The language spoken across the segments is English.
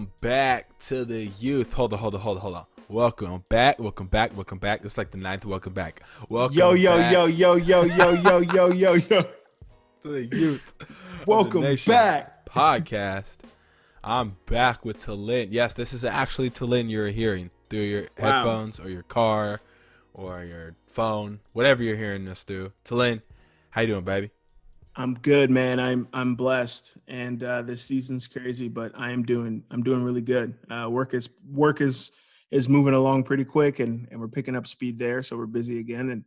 welcome back to the youth. Hold on, hold on, hold on, hold on. Welcome back, welcome back, welcome back. It's like the ninth welcome back. Welcome Yo, yo, back yo, yo, yo, yo, yo, yo, yo, yo. to the youth. of the Welcome back. Podcast. I'm back with Talin. Yes, this is actually Talin you're hearing through your Wow. headphones or your car or your phone, whatever you're hearing this through. Talin, how you doing, baby? I'm good, man. I'm I'm blessed, and uh, this season's crazy, but I am doing I'm doing really good. Uh, work is work is is moving along pretty quick, and and we're picking up speed there, so we're busy again. And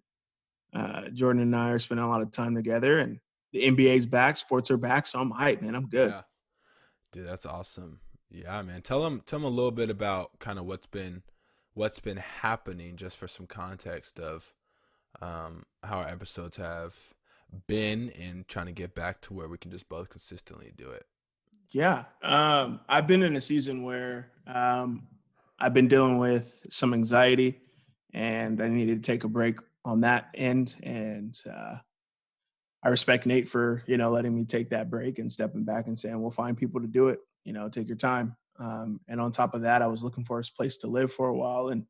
uh, Jordan and I are spending a lot of time together, and the NBA's back, sports are back, so I'm hyped, man. I'm good. Yeah. Dude, that's awesome. Yeah, man. Tell them tell them a little bit about kind of what's been what's been happening just for some context of um how our episodes have been and trying to get back to where we can just both consistently do it. Yeah. Um, I've been in a season where um, I've been dealing with some anxiety and I needed to take a break on that end. And uh, I respect Nate for, you know, letting me take that break and stepping back and saying, we'll find people to do it, you know, take your time. Um, and on top of that, I was looking for a place to live for a while and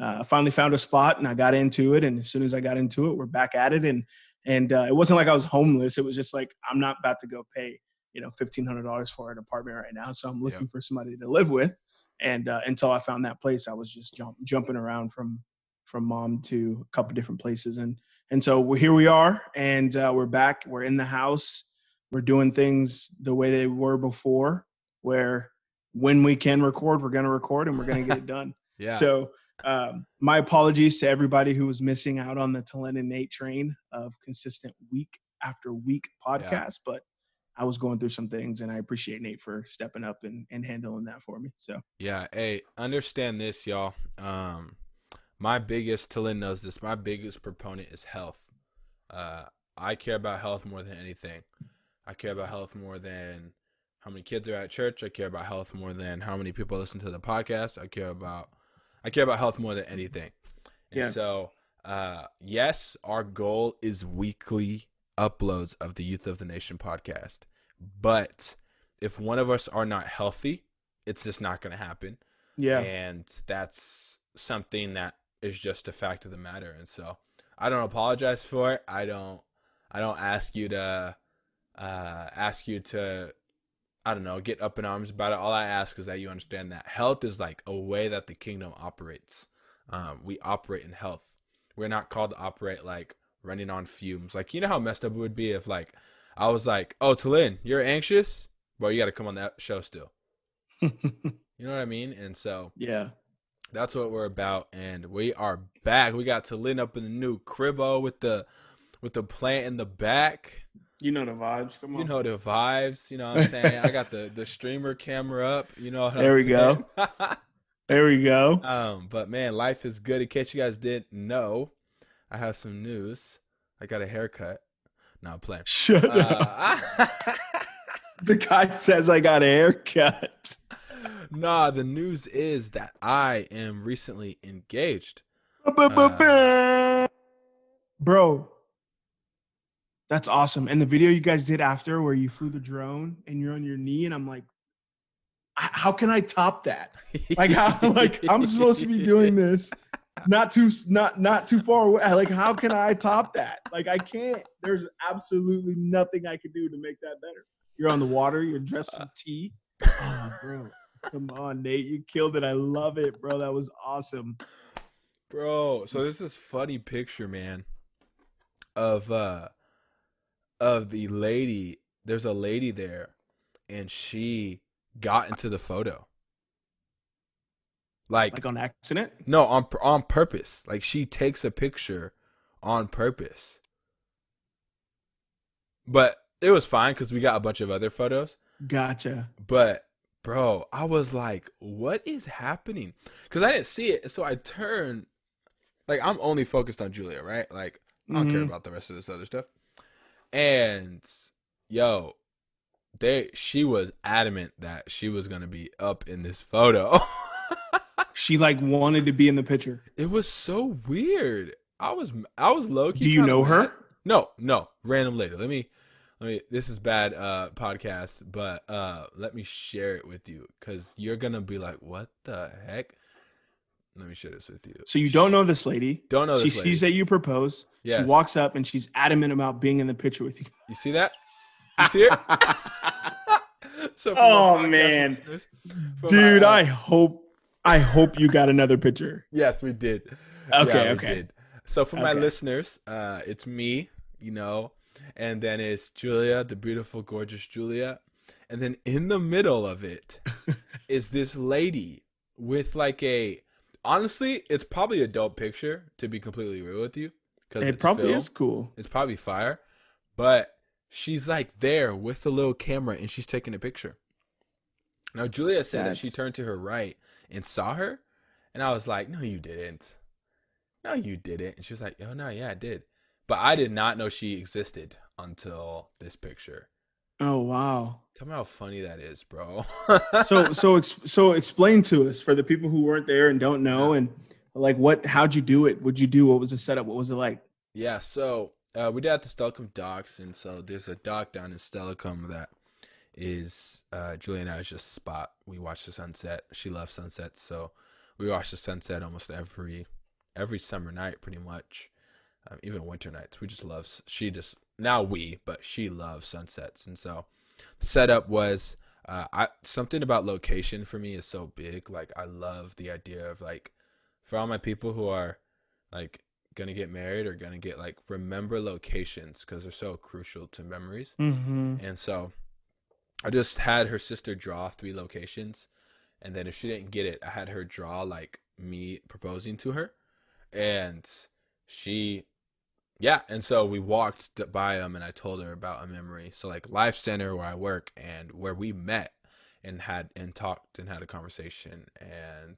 uh, I finally found a spot and I got into it. And as soon as I got into it, we're back at it. And, and uh, it wasn't like I was homeless. It was just like, I'm not about to go pay you know fifteen hundred dollars for an apartment right now. So I'm looking Yep. for somebody to live with. And uh, until I found that place, I was just jump, jumping around from from mom to a couple different places. And and so we're, here we are, and uh, we're back. We're in the house. We're doing things the way they were before, where when we can record, we're going to record, and we're going to get it done. Yeah. So um, my apologies to everybody who was missing out on the Talin and Nate train of consistent week after week podcast, but I was going through some things and I appreciate Nate for stepping up and, and handling that for me. So Yeah, hey, understand this, y'all. Um, my biggest, Talin knows this. My biggest proponent is health. Uh, I care about health more than anything. I care about health more than how many kids are at church. I care about health more than how many people listen to the podcast. I care about, I care about health more than anything. And Yeah. so, uh, yes, our goal is weekly uploads of the Youth of the Nation podcast. But if one of us are not healthy, it's just not going to happen yeah, and that's something that is just a fact of the matter and so i don't apologize for it i don't i don't ask you to uh ask you to i don't know get up in arms about it. All i ask is that you understand that health is like a way that the kingdom operates. Um we operate in health. We're not called to operate like running on fumes. Like you know how messed up it would be if like i was like oh Talin, you're anxious? Bro you got to come on that show still. You know what i mean? And so yeah. that's what we're about, and we are back. We got to lit up in the new cribbo with the with the plant in the back. You know the vibes. Come on. You know the vibes. You know what I'm saying? I got the the streamer camera up. You know what There I'm we go. there we go. um, but man, life is good. In case you guys didn't know, I have some news. I got a haircut. No, I'm playing. Shut up. Uh, The guy says I got a haircut. nah, the news is that I am recently engaged. Bro, that's awesome. And the video you guys did after where you flew the drone and you're on your knee, and I'm like, how can I top that? Like how like I'm supposed to be doing this not too not not too far away. Like how can I top that? Like I can't. There's absolutely nothing I can do to make that better. You're on the water, you're dressed in tea. Oh, bro. Come on, Nate. You killed it. I love it, bro. That was awesome. Bro, so there's this funny picture, man, of uh of the lady. There's a lady there and she got into the photo. Like, Like on accident. no, on on purpose. Like she takes a picture on purpose. But it was fine cuz we got a bunch of other photos. Gotcha. But bro, I was like, what is happening? Because I didn't see it. So I turned like I'm only focused on Julia, right? Like I don't care Mhm. about the rest of this other stuff. And yo, they she was adamant that she was gonna be up in this photo. She like wanted to be in the picture. it was so weird. I was I was low key. Do you know her? No, no, random lady. Let me let me. This is bad uh, podcast, but uh, let me share it with you because you're gonna be like, "What the heck?" Let me share this with you. So you don't know this lady. Don't know She this lady. sees that you propose. Yes. She walks up and she's adamant about being in the picture with you. You see that? You see it? so Oh, man. Dude, my, uh, I hope I hope you got another picture. yes, we did. Okay, Yeah, okay. did. So for my listeners, uh, it's me, you know, and then it's Julia, the beautiful, gorgeous Julia, and then in the middle of it is this lady with like a. Honestly, it's probably a dope picture. To be completely real with you, because It probably is cool. It's probably fire, but she's like there with the little camera and she's taking a picture. Now Julia said that she turned to her right and saw her, and I was like, "No, you didn't. No, you didn't." And she was like, "Oh no, yeah, I did." But I did not know she existed until this picture. Oh wow. Tell me how funny that is, bro. So so ex- so explain to us for the people who weren't there and don't know and like what how'd you do it? What'd you do? What was the setup? What was it like? Yeah, so uh, we did at the Steilacoom docks, and so there's a dock down in Steilacoom that is uh, Julie and I's just spot. We watch the sunset. She loves sunsets, so we watch the sunset almost every every summer night, pretty much. Um, even winter nights, we just love. She just now we, but she loves sunsets, and so the setup was uh, I something about location for me is so big. Like I love the idea of like for all my people who are like gonna get married or gonna get like remember locations because they're so crucial to memories. Mm-hmm. And so I just had her sister draw three locations. And then if she didn't get it, I had her draw like me proposing to her. And she, yeah. And so we walked by them and I told her about a memory. So, like, Life Center where I work and where we met and had and talked and had a conversation. And,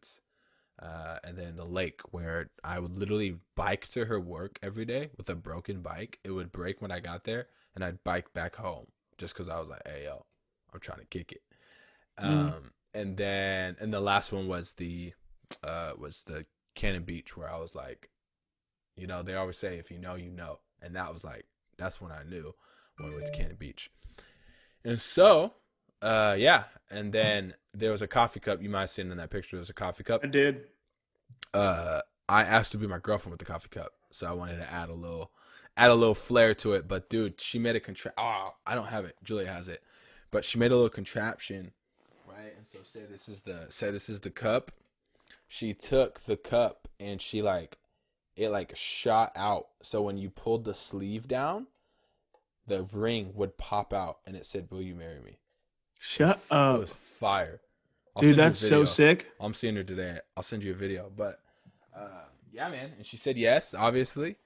uh, and then the lake where I would literally bike to her work every day with a broken bike. It would break when I got there, and I'd bike back home just because I was like, "Hey, yo, I'm trying to kick it." Mm. Um, and then and the last one was the uh was the Cannon Beach where I was like, you know, they always say if you know, you know, and that was like that's when I knew when it was Cannon Beach. And so, uh, yeah, and then there was a coffee cup. You might have seen in that picture. There was a coffee cup I did. uh I asked to be my girlfriend with the coffee cup, so I wanted to add a little add a little flair to it. But dude, she made a contra Oh, I don't have it. Julia has it, but she made a little contraption, right? And so say this is the say this is the cup. She took the cup and she like it like shot out. So when you pulled the sleeve down, the ring would pop out and it said, "Will you marry me?" Shut It up. was fire. I'll Dude, send you a that's so sick. I'm seeing her today. I'll send you a video. But uh, yeah, man. And she said yes, obviously,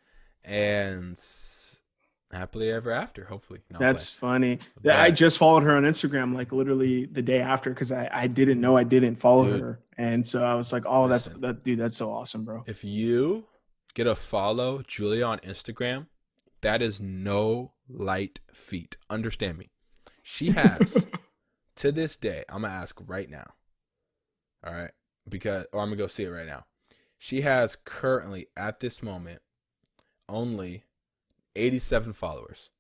and happily ever after. Hopefully, no, That's funny. Yeah, I just followed her on Instagram like literally the day after because I, I didn't know I didn't follow Dude. her. And so I was like, oh, that's that dude, that's so awesome, bro. if you get a follow Julia on Instagram, that is no light feat. Understand me. She has to this day. I'm gonna ask right now. All right, because oh, or I'm gonna go see it right now. She has currently at this moment only 87 followers.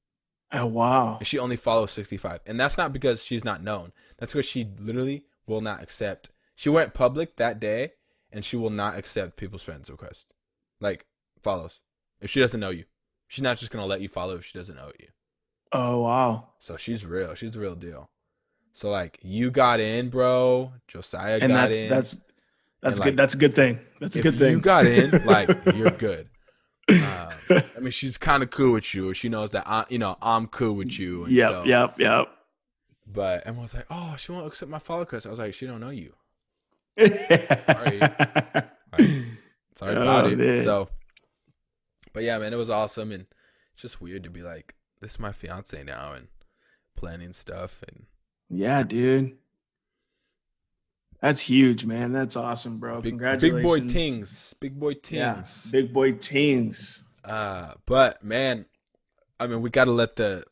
Oh wow. And she only follows 65. And that's not because she's not known. That's because she literally will not accept. She went public that day and she will not accept people's friends requests. Like follows. If she doesn't know you. She's not just to let you follow if she doesn't know you. Oh wow. So she's real. She's the real deal. So like you got in, bro. Josiah And got that's in. that's that's And, good. that's a good thing. That's a good thing. you got in, like you're good. Um, I mean, she's kind of cool with you. She knows that I, you know, I'm cool with you. And yep, so, yep, yep. But everyone's like, "Oh, she won't accept my follow request." I was like, "She don't know you. Sorry. Sorry Oh, about it." So, but yeah, man, it was awesome, and it's just weird to be like, "This is my fiance now," and planning stuff, and yeah, dude. That's huge, man. That's awesome, bro. big, Congratulations. big boy tings, big boy Yeah, tings. big boy tings. Uh, but man, I mean, we got to let the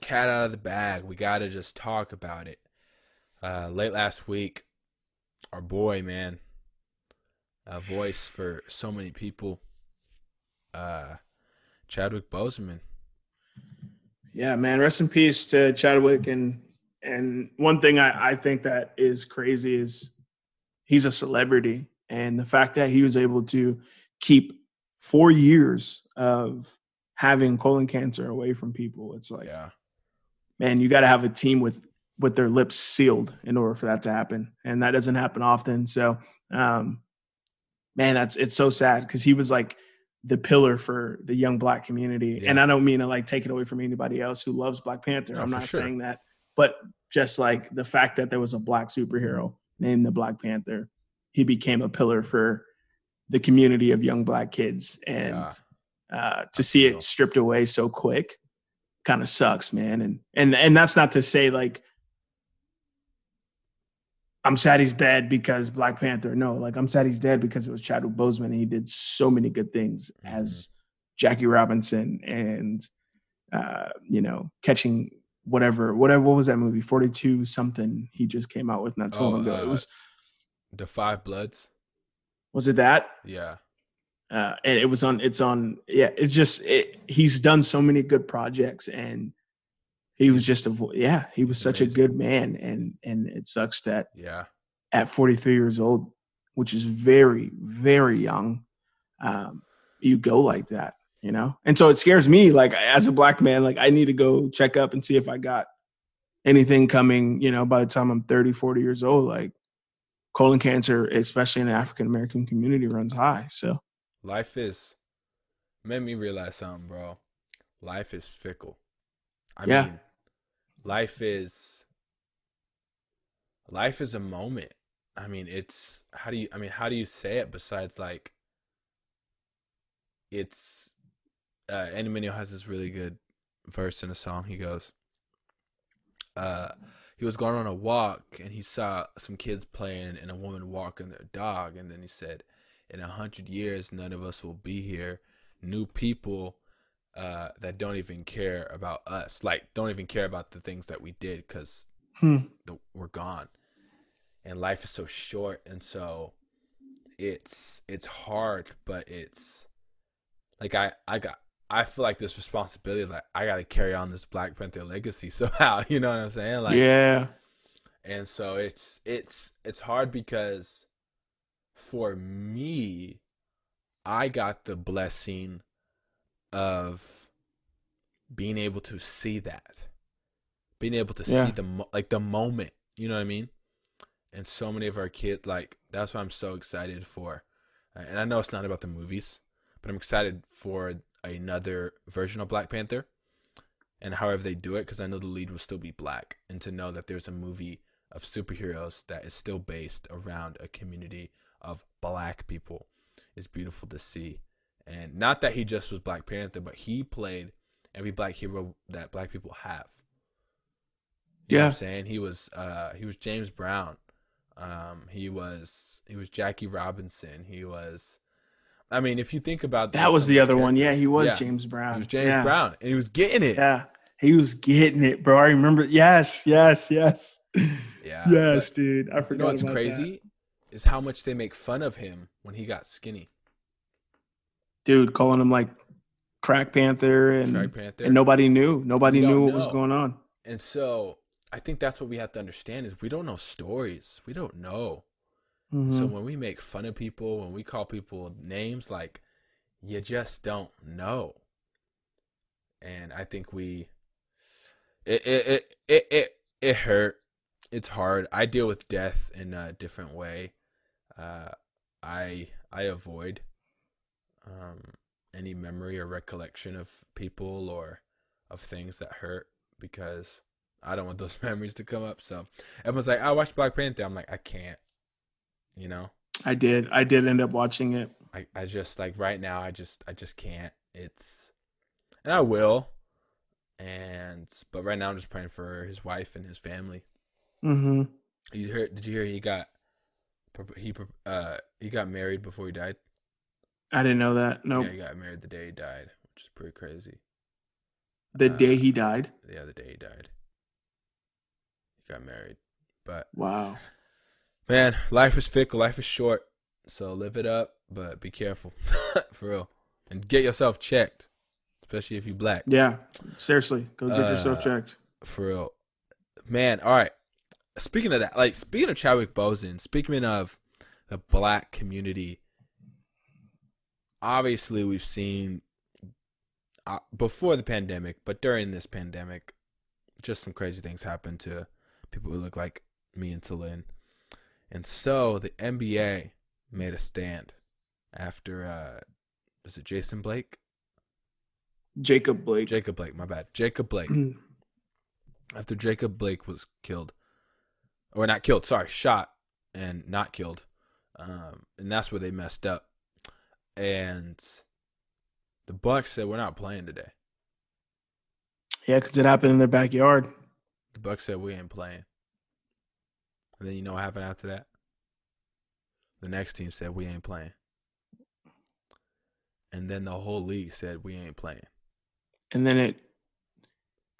cat out of the bag. We got to just talk about it. Uh, late last week, our boy, man, a voice for so many people, uh, Chadwick Boseman. Yeah, man. Rest in peace to Chadwick. And and one thing I, I think that is crazy is he's a celebrity. And the fact that he was able to keep four years of having colon cancer away from people, it's like, Yeah. man, you got to have a team with with their lips sealed in order for that to happen, and that doesn't happen often. So, um, man, that's it's so sad because he was like the pillar for the young black community, and I don't mean to like take it away from anybody else who loves Black Panther. No, I'm not sure. saying that, but just like the fact that there was a black superhero named the Black Panther, he became a pillar for the community of young black kids, and Yeah. uh, to see it stripped away so quick kind of sucks, man. And and and that's not to say like I'm sad he's dead because Black Panther. No, like I'm sad he's dead because it was Chadwick Boseman and he did so many good things as Jackie Robinson and uh, you know, catching whatever, whatever what was that movie? 42 something he just came out with not too Oh, long ago. uh, it was The Five Bloods. was it that? Yeah. uh, and it was on it's on yeah it's just it, he's done so many good projects and he was just a yeah he was such Amazing. a good man and and it sucks that Yeah. at 43 years old which is very very young um you go like that you know and so it scares me like as a black man like i need to go check up and see if i got anything coming you know by the time i'm 30 40 years old like colon cancer especially in the african american community runs high so Life is made me realize something, bro. Life is fickle. I Yeah. mean, life is life is a moment. I mean, it's how do you I mean, how do you say it besides like it's uh Andy Mineo has this really good verse in a song. He goes uh he was going on a walk and he saw some kids playing and a woman walking their dog and then he said in a hundred years none of us will be here new people uh that don't even care about us like don't even care about the things that we did because hmm. we're gone. And life is so short and so it's it's hard but it's like i i got i feel like this responsibility like i gotta carry on this black panther legacy somehow you know what i'm saying? Like yeah. and so it's it's it's hard because for me i got the blessing of being able to see that being able to Yeah. see the like the moment you know what i mean? And so many of our kids like that's what i'm so excited for. Uh, and i know it's not about the movies but i'm excited for another version of black panther and however they do it because i know the lead will still be black and to know that there's a movie of superheroes that is still based around a community of black people is beautiful to see and not that he just was black panther but he played every black hero that black people have you know what Yeah. i'm saying he was uh he was james brown um he was he was jackie robinson he was i mean if you think about That was the other one. Yeah, he was yeah, James Brown. he was james yeah. brown and he was getting it Yeah, he was getting it, bro. I remember. Yes, yes, yes, yeah yes, dude. I forgot. You know what's crazy is how much they make fun of him when he got skinny. Dude? Calling him like Crack Panther, and Black Panther. and nobody knew. Nobody knew what was going on. And so I think that's what we have to understand is we don't know stories. We don't know. Mhm. So when we make fun of people, when we call people names, like you just don't know. And I think we it it it it it, it hurt. It's hard. I deal with death in a different way. Uh I I avoid um any memory or recollection of people or of things that hurt because I don't want those memories to come up. So everyone's like, I watched Black Panther. I'm like, I can't. You know? I did. I did end up watching it. I, I just like right now I just I just can't. It's and I will. And but right now I'm just praying for his wife and his family. Mm-hmm. You heard did you hear he got he uh he got married before he died? I didn't know that. No, Yeah, he got married the day he died, which is pretty crazy. the uh, day he died. Yeah, The other day he died. He got married. But Wow. man, life is fickle, life is short. So live it up, but be careful. For real. And get yourself checked. especially if you're black. Yeah, seriously, go get Uh, yourself checked. For real. Man, all right. Speaking of that, like speaking of Chadwick Boseman, speaking of the black community, obviously we've seen uh, before the pandemic, but during this pandemic, just some crazy things happen to people who look like me and Talin. And so the NBA made a stand after uh was it Jason Blake? Jacob Blake. Jacob Blake, my bad. Jacob Blake. after Jacob Blake was killed, or not killed, sorry, shot and not killed, um, and that's where they messed up. And the Bucks said we're not playing today. yeah, because it happened in their backyard. The Bucks said we ain't playing. And then you know what happened after that? The next team said we ain't playing. And then the whole league said we ain't playing. and then it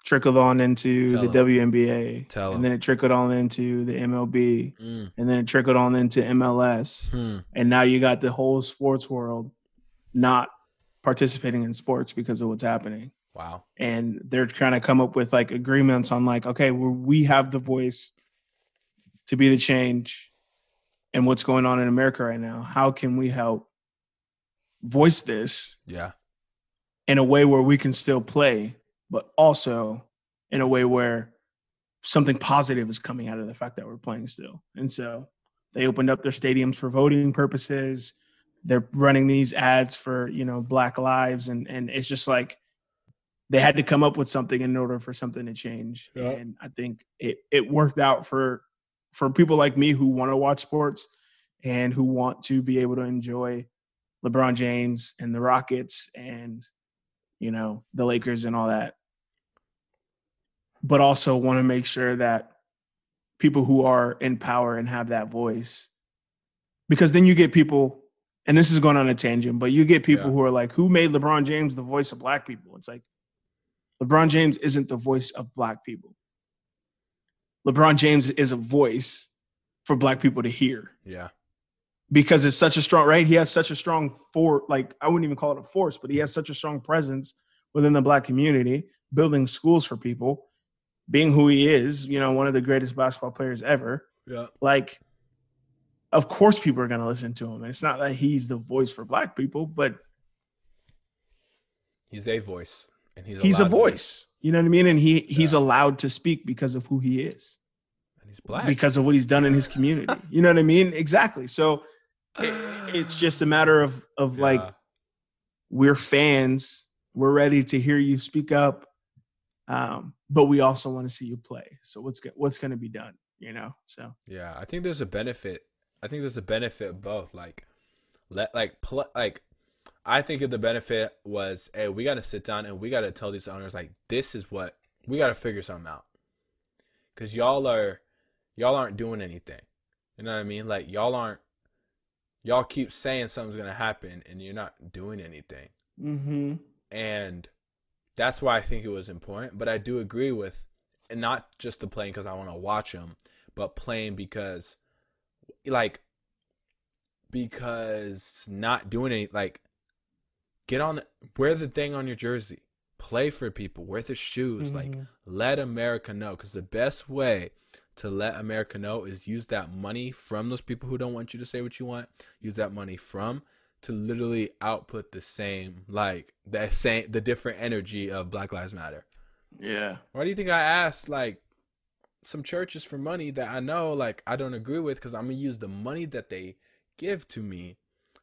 trickled on into Tell the 'em. WNBA, Tell and then it trickled on into the MLB, Mm. and then it trickled on into MLS, Hmm. and now you got the whole sports world not participating in sports because of what's happening, Wow. and they're trying to come up with like agreements on like, okay, well, we have the voice to be the change, and what's going on in America right now. How can we help voice this? Yeah. in a way where we can still play, but also in a way where something positive is coming out of the fact that we're playing still. And so they opened up their stadiums for voting purposes. They're running these ads for, you know, Black Lives and and it's just like they had to come up with something in order for something to change. Yeah. And I think it it worked out for for people like me who want to watch sports and who want to be able to enjoy LeBron James and the Rockets and you know the Lakers and all that, but also want to make sure that people who are in power and have that voice, because then you get people, and this is going on a tangent, but you get people Yeah. who are like, who made LeBron James the voice of Black people? It's like LeBron James isn't the voice of Black people. LeBron James is a voice for Black people to hear Yeah. because it's such a strong right he has such a strong for like i wouldn't even call it a force but he has such a strong presence within the black community building schools for people being who he is you know one of the greatest basketball players ever. Yeah. like of course people are going to listen to him. And it's not that he's the voice for black people but He's a voice. And he's, he's a voice. You know what i mean? And he he's allowed to speak because of who he is. And he's black. because of what he's done in his community. You know what i mean? Exactly. So it- it's just a matter of of like we're fans. We're ready to hear you speak up, um, but we also want to see you play. So what's go- what's going to be done? You know. So Yeah, I think there's a benefit. I think there's a benefit of both. Like, let like pl- like, I think of the benefit was, hey, we got to sit down and we got to tell these owners like, this is what we got to figure something out, because y'all are, y'all aren't doing anything. You know what I mean? Like y'all aren't, y'all keep saying something's gonna happen and you're not doing anything. mm-hmm. and that's why I think it was important. But I do agree with, and not just the playing because I want to watch them, but playing because, like, because not doing any like, get on, wear the thing on your jersey, play for people, wear the shoes, like, mm-hmm. let America know because the best way to let America know is use that money from those people who don't want you to say what you want. Use that money from to literally output the same, like the same, the different energy of Black Lives Matter. yeah, Why do you think I asked like some churches for money that I know like I don't agree with because I'm gonna use the money that they give to me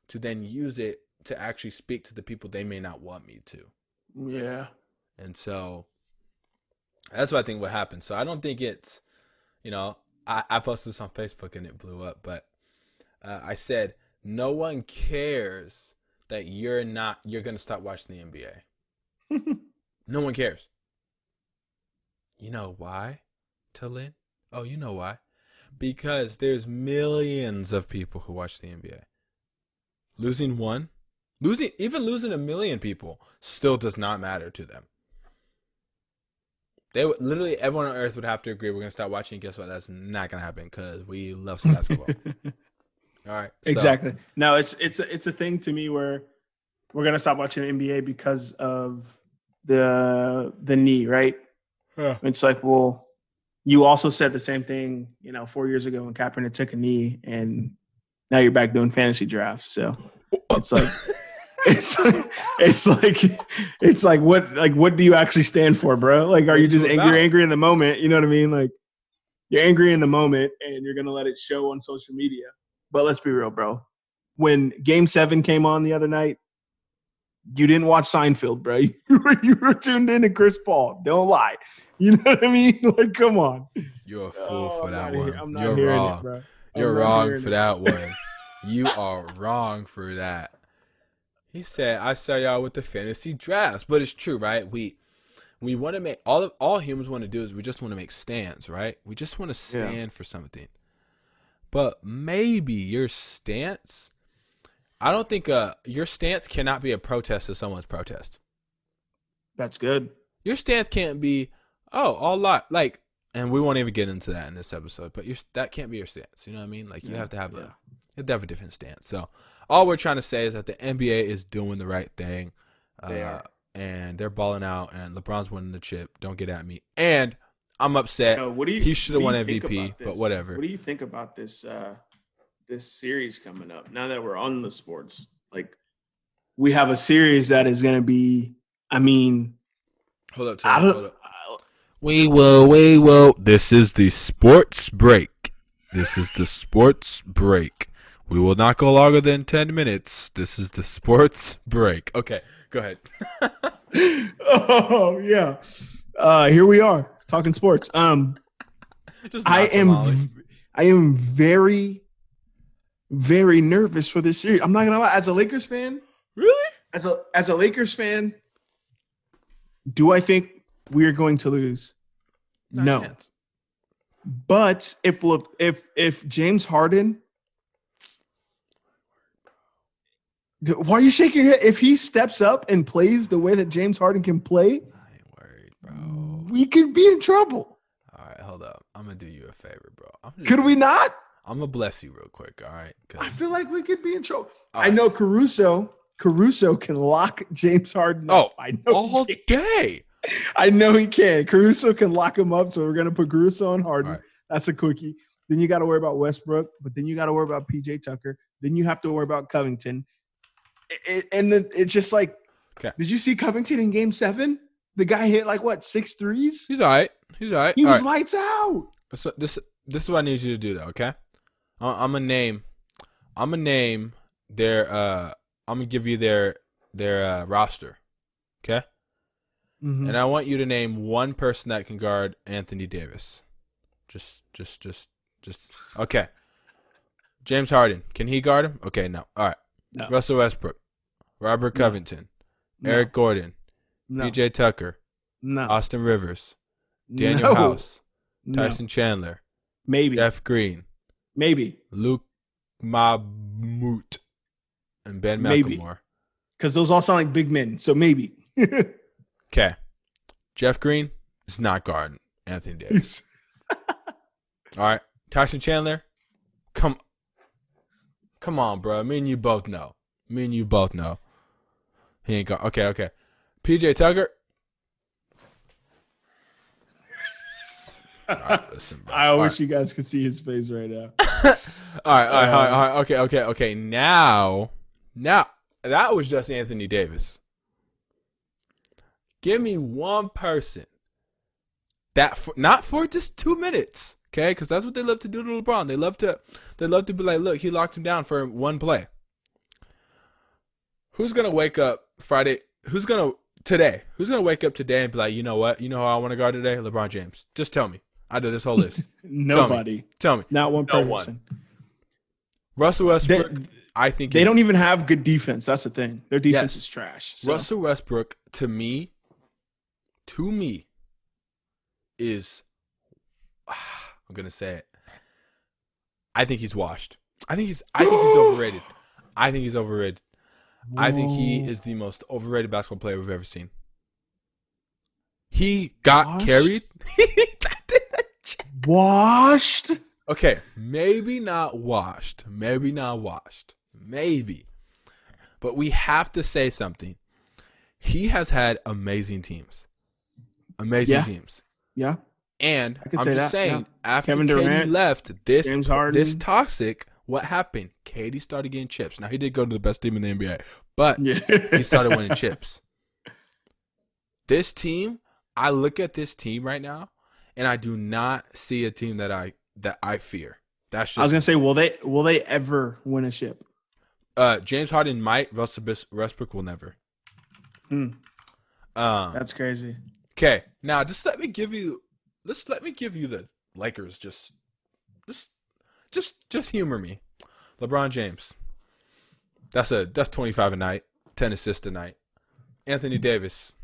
to then use it to actually speak to the people they may not want me to. yeah, And so that's what I think what happened. So I don't think it's, you know, I, I posted this on Facebook and it blew up, but uh, I said, no one cares that you're not, you're going to stop watching the NBA. no one cares. You know why, Talin? Oh, you know why? Because there's millions of people who watch the NBA. Losing one, losing, even losing a million people still does not matter to them. They would, literally everyone on earth would have to agree we're gonna stop watching. Guess what? That's not gonna happen because we love some basketball. All right, so- exactly. No, it's it's a, it's a thing to me where we're gonna stop watching the NBA because of the the knee, right? Yeah. It's like, well, you also said the same thing, you know, four years ago when Kaepernick took a knee, and now you're back doing fantasy drafts. So it's like, it's like, it's like, it's like, what, like, what do you actually stand for, bro? Like, are you just angry, angry in the moment? You know what I mean? Like, you're angry in the moment, and you're gonna let it show on social media. But let's be real, bro. When Game Seven came on the other night, you didn't watch Seinfeld, bro. You were, you were tuned in to Chris Paul. Don't lie. You know what I mean? Like, come on. You're a fool Oh, for I'm that one. I'm not You're hearing wrong. it, bro. You're not wrong for it. that one. you are wrong for that. He said, "I saw y'all with the fantasy drafts," but it's true, right? We we want to make all of all humans want to do is we just want to make stands, right? We just want to Yeah. stand for something. But maybe your stance, I don't think uh your stance cannot be a protest to someone's protest. That's good. Your stance can't be, oh, all lot like, and we won't even get into that in this episode. But your that can't be your stance. You know what I mean? Like you Yeah, have to have a you have to have a different stance. So all we're trying to say is that the NBA is doing the right thing. They uh, are. and they're balling out, and LeBron's winning the chip. Don't get at me. And I'm upset. No, what do you? he shoulda won you think MVP, about but this? whatever. What do you think about this? Uh, this series coming up. Now that we're on the sports, like we have a series that is going to be. I mean, Hold up, I don't. hold up. We will, we will. This is the sports break. This is the sports break. We will not go longer than 10 minutes. This is the sports break. Okay, go ahead. oh yeah. Uh, here we are talking sports. Um, I am v- I am very very nervous for this series. I'm not gonna lie. As a Lakers fan, Really? as a as a Lakers fan, do I think we are going to lose? Not no. yet. But if Le- if if James Harden, why are you shaking your head? If he steps up and plays the way that James Harden can play, I ain't worried, bro. we could be in trouble. All right, hold up. I'm going to do you a favor, bro. Gonna, Could we not? I'm to bless you real quick, All right. I feel like we could be in trouble. all I right. know Caruso. Caruso can lock James Harden. Oh, up. I know. all day. I know he can. Caruso can lock him up. So we're gonna put Caruso on Harden. Right. That's a quickie. Then you got to worry about Westbrook, but then you got to worry about PJ Tucker. Then you have to worry about Covington. It- it- and then it's just like, Okay. did you see Covington in Game Seven? The guy hit like what six threes? He's all right. He's all right. He All was right. lights out. So this this is what I need you to do though, okay? I- I'm gonna name, I'm gonna name their, uh, I'm gonna give you their their uh, roster, okay? Mhm. And I want you to name one person that can guard Anthony Davis. Just, just, just, just. Okay. James Harden, can he guard him? Okay, no. All right. No. Russell Westbrook, Robert Covington, No. Eric Gordon, no, PJ Tucker, no, Austin Rivers, Daniel no, House, no. Tyson Chandler, maybe, Jeff Green, maybe, Luke Mahmout, and Ben Maybe. Because those all sound like big men. So maybe. Okay. Jeff Green is not guarding Anthony Davis. All right. Tyson Chandler, come come on, bro. Me and you both know. Me and you both know. He ain't got okay, okay. PJ Tucker. Right, listen. I All wish you guys could see his face right now. all right, all right, all right, Um, all right. Okay, okay, okay. Now, now that was just Anthony Davis. Give me one person that for, not for just two minutes, okay? Because that's what they love to do to LeBron. They love to, they love to be like, look, he locked him down for one play. Who's gonna wake up Friday? Who's gonna today? Who's gonna wake up today and be like, you know what? You know how I want to guard today? LeBron James. Just tell me. I did this whole list. Nobody, tell me. not one No one. person. Russell They, Westbrook. I think they don't even have good defense. That's the thing. Their defense Yes. is trash. So. Russell Westbrook to me, to me, is I'm gonna say it. I think he's washed. I think he's. I think he's overrated. I think he's overrated. I think he is the most overrated basketball player we've ever seen. He got Washed? carried. washed. okay, maybe not washed. Maybe not washed. Maybe. But we have to say something. he has had amazing teams, amazing Yeah. teams. Yeah. And I say just that, saying, yeah. after Kevin KD Durant, left, this this toxic. What happened? KD started getting chips. Now he did go to the best team in the NBA, but Yeah. he started winning chips. This team, I look at this team right now, and I do not see a team that I that I fear. That's I was gonna say, will they will they ever win a ship? uh, James Harden might. Russell Westbrook will never. Hmm. Um, That's crazy. Okay, now just let me give you, Let's let me give you the Lakers. Just, just, just, just humor me. LeBron James. That's a that's twenty five a night, ten assists a night. Anthony Davis.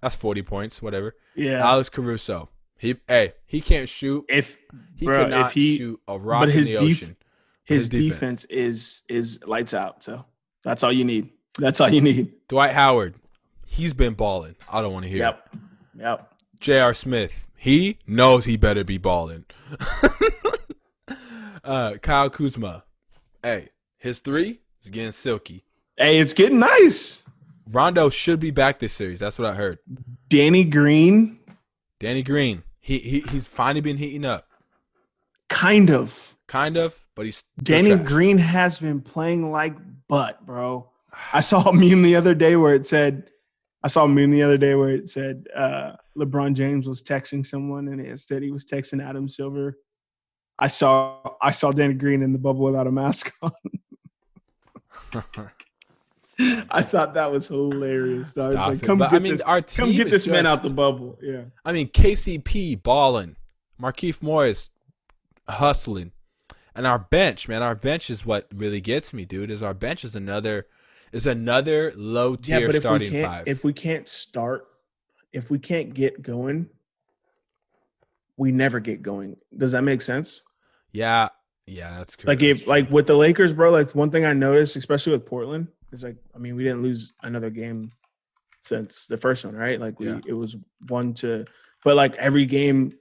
That's forty points, whatever. Yeah. Alex Caruso. He hey he can't shoot. if He Bro, cannot if he- shoot a rock but his in the def- ocean. his, his defense. defense. is is lights out, so that's all you need. That's all you need. Dwight Howard. He's been balling. I don't want to hear. it. Yep. Yep. J.R. Smith, he knows he better be balling. uh, Kyle Kuzma, hey, his three is getting silky. Hey, it's getting nice. Rondo should be back this series. That's what I heard. Danny Green, Danny Green, he, he he's finally been heating up, kind of. kind of, but he's Danny. Green has been playing like butt, bro. I saw a meme the other day where it said, I saw a meme the other day where it said uh, LeBron James was texting someone and it said he was texting Adam Silver. I saw I saw Danny Green in the bubble without a mask on. I thought that was hilarious. So I was like, come get I mean, this, come get is this man out the bubble. Yeah. I mean, KCP balling, Markieff Morris hustling, and our bench, man, our bench is what really gets me, dude. Is our bench is another is another low tier Yeah, but if we starting can't five. if we can't start, if we can't get going, we never get going. Does that make sense? Yeah, yeah, that's correct. Like if like with the Lakers, bro, like one thing I noticed, especially with Portland, is like I mean, we didn't lose another game since the first one, right? Like we Yeah. it was one to but like every game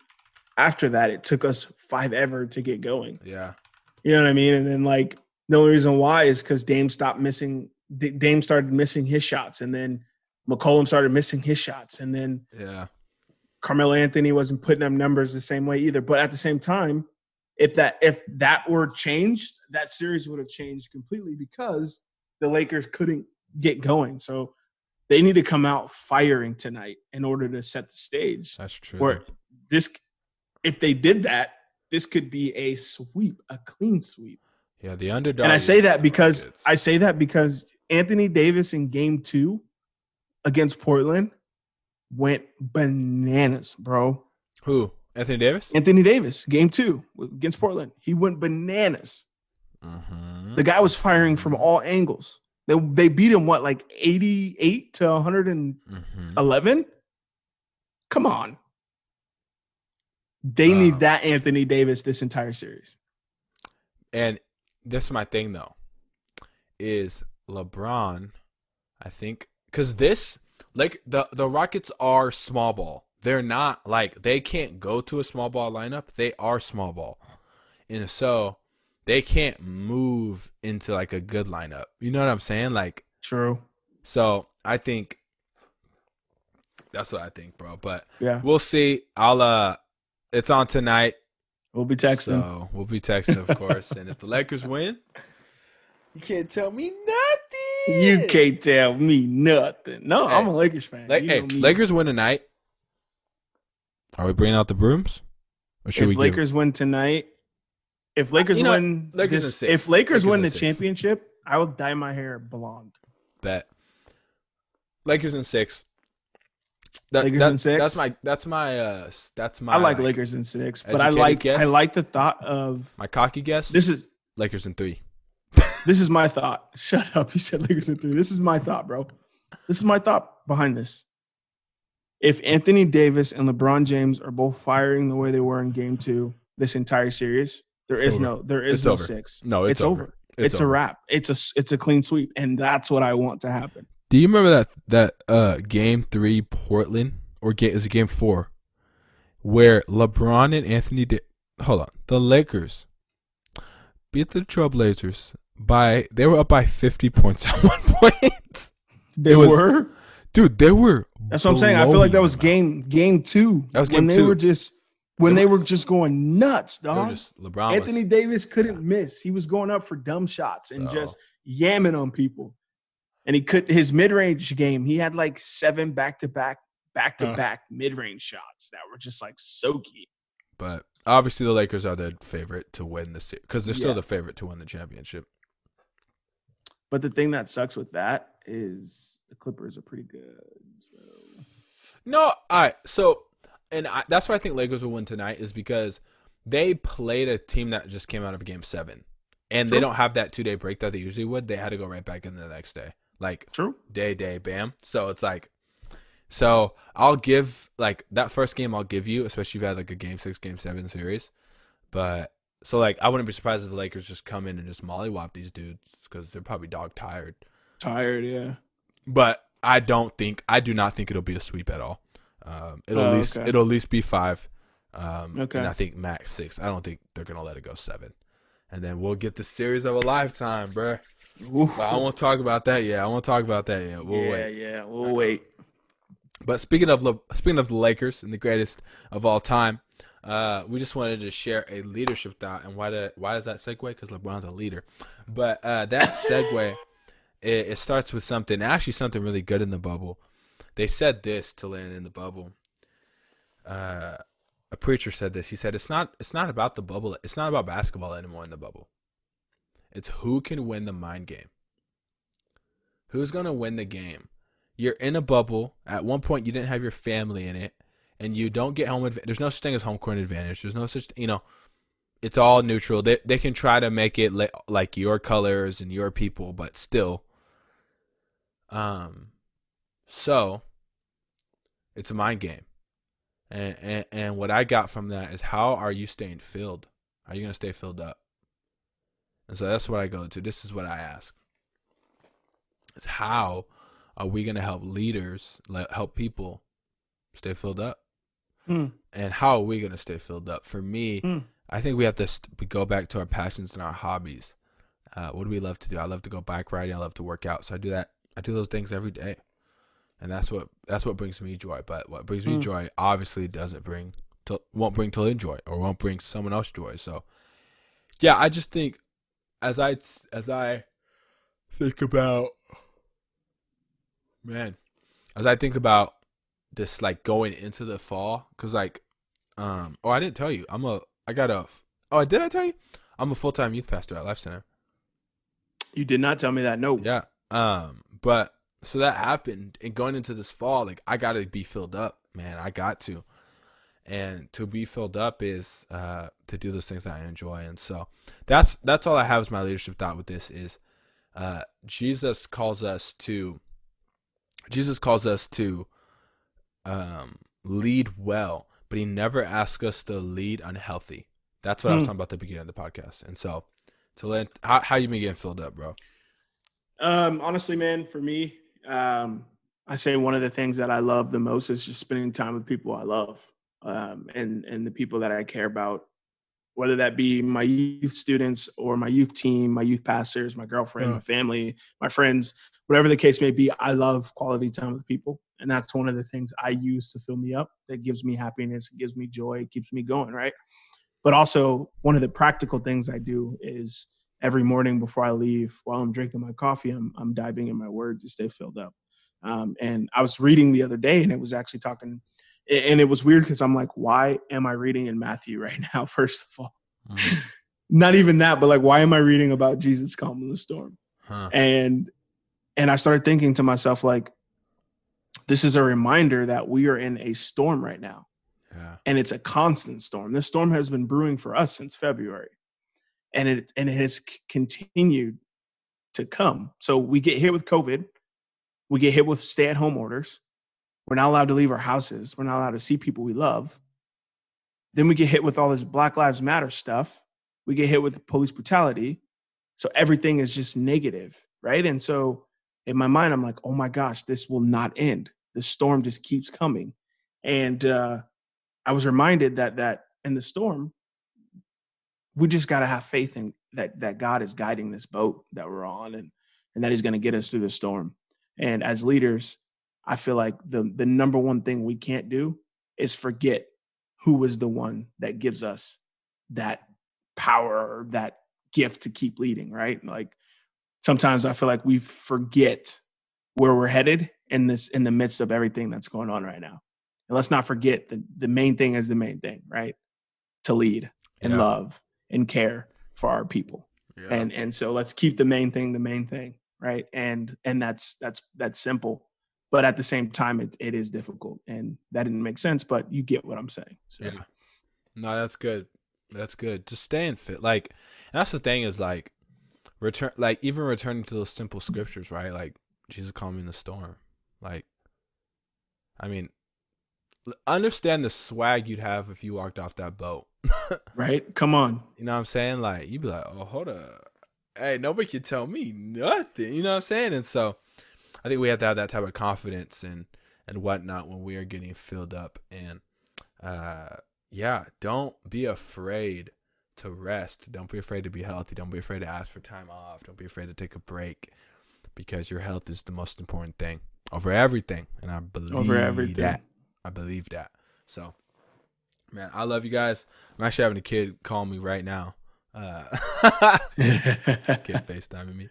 after that, it took us five ever to get going. yeah, You know what I mean? And then like the only reason why is because Dame stopped missing. Dame started missing his shots, and then McCollum started missing his shots, and then yeah, Carmelo Anthony wasn't putting up numbers the same way either. But at the same time, if that if that were changed, that series would have changed completely because the Lakers couldn't get going. So they need to come out firing tonight in order to set the stage. that's true. Where this, if they did that, this could be a sweep, a clean sweep. yeah, the underdog. And I say that because. I say that because Anthony Davis in game two against Portland went bananas, bro. who Anthony Davis. Anthony Davis, game two against Portland, he went bananas. Mm-hmm. The guy was firing from all angles. They, they beat him what like 88 to 111? Mm-hmm. Come on. They need Um, that Anthony Davis this entire series. And this is my thing though, is LeBron. I think because this like the the Rockets are small ball. They're not like they can't go to a small ball lineup. They are small ball, and so they can't move into like a good lineup. You know what I'm saying? Like True. so, I think that's what I think, bro. But Yeah. we'll see. I'll uh, it's on tonight. We'll be texting. So we'll be texting, of course. and if the Lakers win, you can't tell me nothing. You can't tell me nothing. No, Hey. I'm a Lakers fan. Like, You hey, know me. Lakers win tonight. Are we bringing out the brooms? Or should if we give- Lakers win tonight, if Lakers You know win, Lakers this- if Lakers, Lakers win the six. championship, I will dye my hair blonde. bet? Lakers in six. That, Lakers that- in six? That's my. That's my. Uh, that's my. I like Lakers in six, but I like guess? I like the thought of My cocky guess. this is Lakers in three. this is my thought. Shut up. He said Lakers in three. This is my thought, bro. This is my thought behind this. If Anthony Davis and LeBron James are both firing the way they were in game two, this entire series, there It's is over. no there is It's no over. six. No, it's, It's, over. It's, a over. wrap. It's a it's a clean sweep, and that's what I want to happen. Do you remember that that uh game three Portland or game is it game four, where LeBron and Anthony did hold on the Lakers beat the Trailblazers by they were up by fifty points at one point. They was- were. Dude, they were. That's what I'm saying. I feel like that was game game two. That was game when game they two. were just when They they were just going nuts, them dog. just LeBron. Anthony was, Davis couldn't miss. He was going up for dumb shots and So- just yamming on people. And he could his mid range game. He had like seven back to back, back to back mid range shots that were just like soaky. but obviously the Lakers are the favorite to win the because they're still Yeah. the favorite to win the championship. But the thing that sucks with that is the Clippers are pretty good. so- No, all right. So, and I, that's why I think Lakers will win tonight is because they played a team that just came out of Game Seven, and they don't have that two day break that they usually would. They had to go right back in the next day, like True. day day bam. So it's like, so I'll give like that first game I'll give you, especially if you had like a Game Six, Game Seven series. But so like I wouldn't be surprised if the Lakers just come in and just mollywop these dudes because they're probably dog tired. Tired, yeah. But I don't think I do not think it'll be a sweep at all. Um, it'll Oh, at least okay. it'll at least be five. Um, Okay. And I think max six. I don't think they're gonna let it go seven. And then we'll get the series of a lifetime, bruh. Oof. But I won't talk about that yet. I won't talk about that yet. We'll yeah, wait. yeah. We'll wait. But speaking of Le- speaking of the Lakers and the greatest of all time, uh, we just wanted to share a leadership thought. And why did why does that segue? Because LeBron's a leader. But uh, that segue, it, it starts with something actually something really good in the bubble. They said this to land in the bubble. Uh, a preacher said this. He said it's not it's not about the bubble. It's not about basketball anymore in the bubble. It's who can win the mind game. Who's gonna win the game? You're in a bubble. At one point, you didn't have your family in it, and you don't get home. Adv- There's no such thing as home court advantage. There's no such, you know, it's all neutral. They they can try to make it li- like your colors and your people, but still. Um, so it's a mind game, and and and what I got from that is how are you staying filled? Are you gonna stay filled up? And so that's what I go to. This is what I ask. Is how are we going to help leaders, help people stay filled up? Hmm. And how are we going to stay filled up? For me, Hmm. I think we have to st- go back to our passions and our hobbies. Uh, what do we love to do? I love to go bike riding. I love to work out. So I do that. I do those things every day, and that's what that's what brings me joy. But what brings me Hmm. joy obviously doesn't bring to won't bring to joy or won't bring someone else joy. So yeah, I just think as I as I think about man, as I think about this like going into the fall, cause like, um, oh, I didn't tell you, I'm a, I got a, oh, did I tell you? I'm a full time youth pastor at Life Center. You did not tell me that. No. Yeah. Um, but so that happened, and going into this fall, like I got to be filled up, man. I got to, and to be filled up is uh to do those things that I enjoy, and so that's that's all I have as my leadership thought with this is, uh, Jesus calls us to, Jesus calls us to, um, lead well, but he never asks us to lead unhealthy. That's what I was Hmm. talking about at the beginning of the podcast, and so. To let how how you been getting filled up, bro? Um, honestly, man, for me, um, I say one of the things that I love the most is just spending time with people I love, um, and and the people that I care about, whether that be my youth students or my youth team, my youth pastors, my girlfriend, Yeah. my family, my friends, whatever the case may be. I love quality time with people, and that's one of the things I use to fill me up. That gives me happiness, it gives me joy, it keeps me going, right? But also, one of the practical things I do is every morning before I leave, while I'm drinking my coffee, I'm, I'm diving in my word to stay filled up. Um, and I was reading the other day, and it was actually talking, and it was weird because I'm like, why am I reading in Matthew right now? First of all, not even that, but like, why am I reading about Jesus calming the storm? Huh. and and i started thinking to myself like this is a reminder that we are in a storm right now Yeah. and it's a constant storm this storm has been brewing for us since february and it and it has continued to come. So we get hit with covid. We get hit with stay at home orders. We're not allowed to leave our houses. We're not allowed to see people we love. Then we get hit with all this black lives matter stuff. We get hit with police brutality. So everything is just negative, right? And so in my mind, I'm like, oh my gosh, this will not end. The storm just keeps coming. And uh, I was reminded that that in the storm, we just got to have faith in that that God is guiding this boat that we're on, and and that He's going to get us through the storm. And as leaders, I feel like the the number one thing we can't do is forget who was the one that gives us that power or that gift to keep leading, right? Like sometimes I feel like we forget where we're headed in this in the midst of everything that's going on right now. And let's not forget the the main thing is the main thing, right? To lead and Yeah. love and care for our people. Yeah. And and so let's keep the main thing the main thing, right? And and that's that's that's simple. But at the same time it, it is difficult and that didn't make sense, but you get what I'm saying. So Yeah. No, that's good. That's good. Just staying fit. Like, that's the thing is like, return, like even returning to those simple scriptures, right? Like Jesus calming the storm. Like, I mean, understand the swag you'd have if you walked off that boat. Right? Come on. You know what I'm saying? Like, you'd be like, oh, hold up. Hey, nobody can tell me nothing. You know what I'm saying? And so, I think we have to have that type of confidence and and whatnot when we are getting filled up. And uh, yeah, don't be afraid to rest. Don't be afraid to be healthy. Don't be afraid to ask for time off. Don't be afraid to take a break because your health is the most important thing over everything. And I believe Over everything. that. I believe that. So, man, I love you guys. I'm actually having a kid call me right now. Uh, kid FaceTiming me.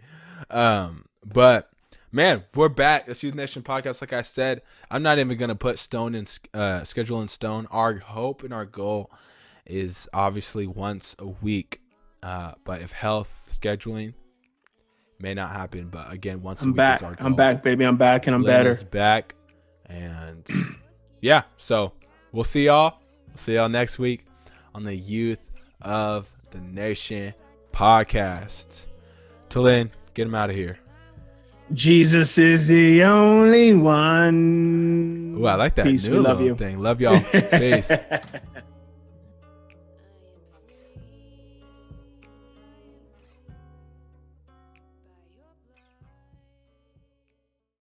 Um, but man, we're back. The Youth Nation podcast. Like I said, I'm not even gonna put stone in uh, schedule in stone. Our hope and our goal is obviously once a week. Uh, but if health scheduling may not happen, but again, once a I'm week back. is our goal. I'm back, baby. I'm back and I'm Lynn better. back, and yeah, so we'll see y'all. See y'all next week on the Youth of the Nation podcast. Till then, get him out of here. Jesus is the only one. Ooh, I like that Peace. We love you. thing. Love y'all. Peace.